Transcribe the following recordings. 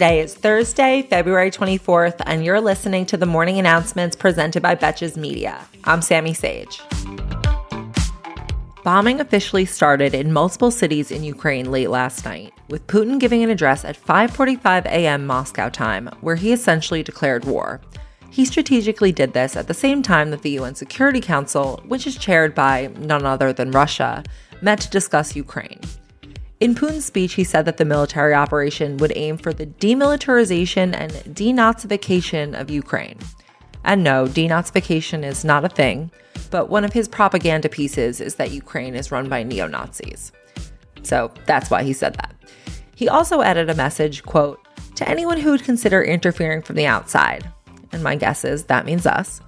Today is Thursday, February 24th, and you're listening to the morning announcements presented by Betches Media. I'm Sammy Sage. Bombing officially started in multiple cities in Ukraine late last night, with Putin giving an address at 5:45 a.m. Moscow time, where he essentially declared war. He strategically did this at the same time that the UN Security Council, which is chaired by none other than Russia, met to discuss Ukraine. In Putin's speech, he said that the military operation would aim for the demilitarization and denazification of Ukraine. And no, denazification is not a thing, but one of his propaganda pieces is that Ukraine is run by neo Nazis. So that's why he said that. He also added a message, quote, to anyone who would consider interfering from the outside. And my guess is that means us.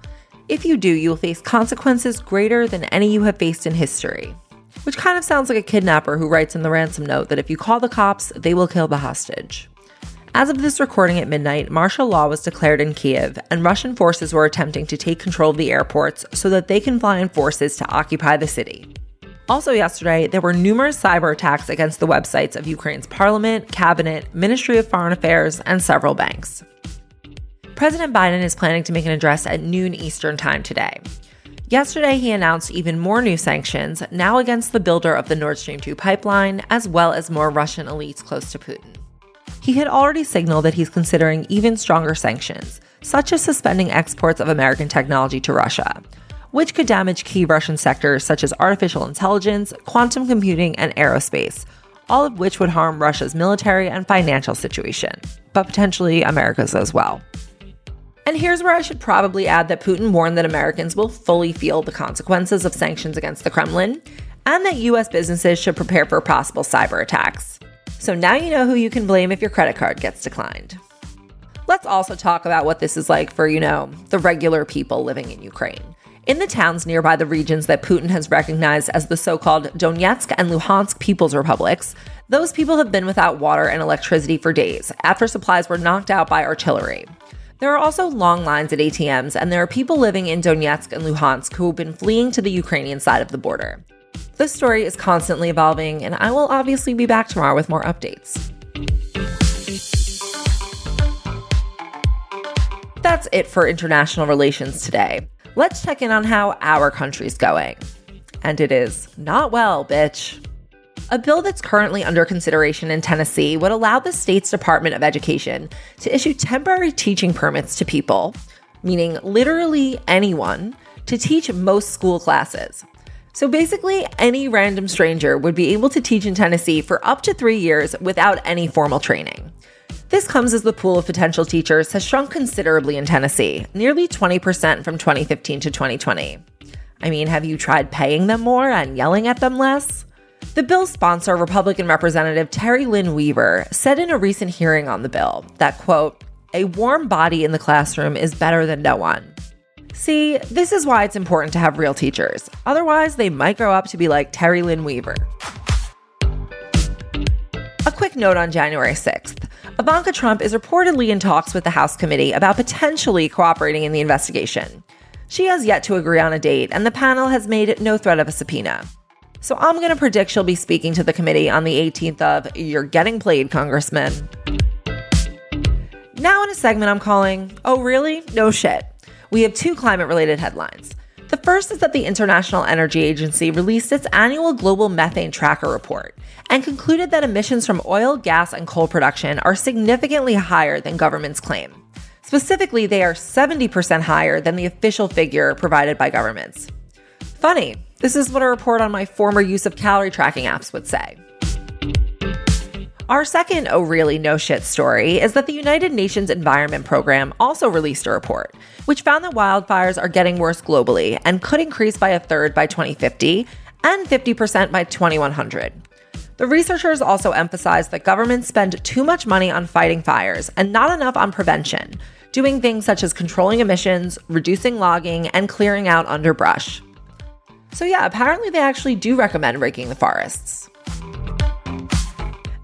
If you do, you will face consequences greater than any you have faced in history which kind of sounds like a kidnapper who writes in the ransom note that if you call the cops, they will kill the hostage. As of this recording at midnight, martial law was declared in Kiev, and Russian forces were attempting to take control of the airports so that they can fly in forces to occupy the city. Also, yesterday, there were numerous cyber attacks against the websites of Ukraine's parliament, cabinet, Ministry of Foreign Affairs, and several banks. President Biden is planning to make an address at noon Eastern Time today. Yesterday, he announced even more new sanctions, now against the builder of the Nord Stream 2 pipeline, as well as more Russian elites close to Putin. He had already signaled that he's considering even stronger sanctions, such as suspending exports of American technology to Russia, which could damage key Russian sectors such as artificial intelligence, quantum computing, and aerospace, all of which would harm Russia's military and financial situation, but potentially America's as well. And here's where I should probably add that Putin warned that Americans will fully feel the consequences of sanctions against the Kremlin, and that US businesses should prepare for possible cyber attacks. So now you know who you can blame if your credit card gets declined. Let's also talk about what this is like for, you know, the regular people living in Ukraine. In the towns nearby the regions that Putin has recognized as the so called Donetsk and Luhansk People's Republics, those people have been without water and electricity for days after supplies were knocked out by artillery. There are also long lines at ATMs, and there are people living in Donetsk and Luhansk who have been fleeing to the Ukrainian side of the border. This story is constantly evolving, and I will obviously be back tomorrow with more updates. That's it for international relations today. Let's check in on how our country's going. And it is not well, bitch. A bill that's currently under consideration in Tennessee would allow the state's Department of Education to issue temporary teaching permits to people, meaning literally anyone, to teach most school classes. So basically, any random stranger would be able to teach in Tennessee for up to three years without any formal training. This comes as the pool of potential teachers has shrunk considerably in Tennessee, nearly 20% from 2015 to 2020. I mean, have you tried paying them more and yelling at them less? The bill's sponsor, Republican Representative Terry Lynn Weaver, said in a recent hearing on the bill that, quote, a warm body in the classroom is better than no one. See, this is why it's important to have real teachers. Otherwise, they might grow up to be like Terry Lynn Weaver. A quick note on January 6th. Ivanka Trump is reportedly in talks with the House committee about potentially cooperating in the investigation. She has yet to agree on a date, and the panel has made no threat of a subpoena. So I'm going to predict she'll be speaking to the committee on the 18th of You're Getting Played, Congressman. Now, in a segment I'm calling, Oh, really? No shit. We have two climate related headlines. The first is that the International Energy Agency released its annual global methane tracker report and concluded that emissions from oil, gas, and coal production are significantly higher than governments claim. Specifically, they are 70% higher than the official figure provided by governments. Funny, this is what a report on my former use of calorie tracking apps would say. Our second oh really no shit story is that the United Nations Environment Program also released a report, which found that wildfires are getting worse globally and could increase by a third by 2050 and 50% by 2100. The researchers also emphasized that governments spend too much money on fighting fires and not enough on prevention, doing things such as controlling emissions, reducing logging, and clearing out underbrush. So, yeah, apparently they actually do recommend raking the forests.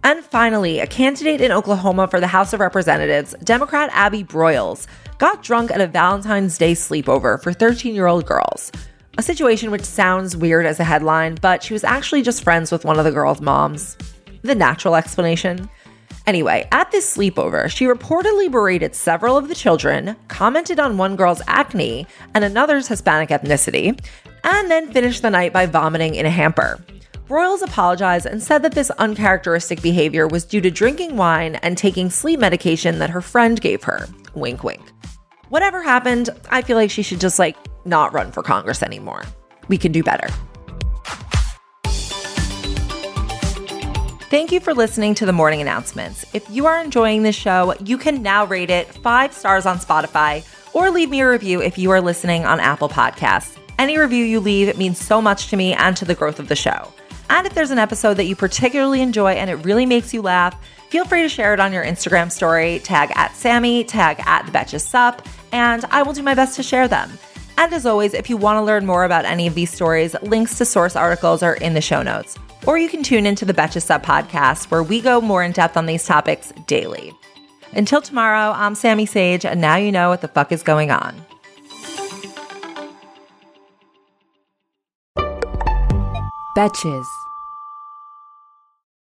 And finally, a candidate in Oklahoma for the House of Representatives, Democrat Abby Broyles, got drunk at a Valentine's Day sleepover for 13 year old girls. A situation which sounds weird as a headline, but she was actually just friends with one of the girls' moms. The natural explanation. Anyway, at this sleepover, she reportedly berated several of the children, commented on one girl's acne and another's Hispanic ethnicity, and then finished the night by vomiting in a hamper. Broyles apologized and said that this uncharacteristic behavior was due to drinking wine and taking sleep medication that her friend gave her. Wink, wink. Whatever happened, I feel like she should just like not run for Congress anymore. We can do better. Thank you for listening to the morning announcements. If you are enjoying this show, you can now rate it five stars on Spotify or leave me a review if you are listening on Apple Podcasts. Any review you leave means so much to me and to the growth of the show. And if there's an episode that you particularly enjoy and it really makes you laugh, feel free to share it on your Instagram story, tag at Sammy, tag at the Betches Sup, and I will do my best to share them. And as always, if you want to learn more about any of these stories, links to source articles are in the show notes. Or you can tune into the Betches Sup podcast, where we go more in depth on these topics daily. Until tomorrow, I'm Sammy Sage, and now you know what the fuck is going on. Betches.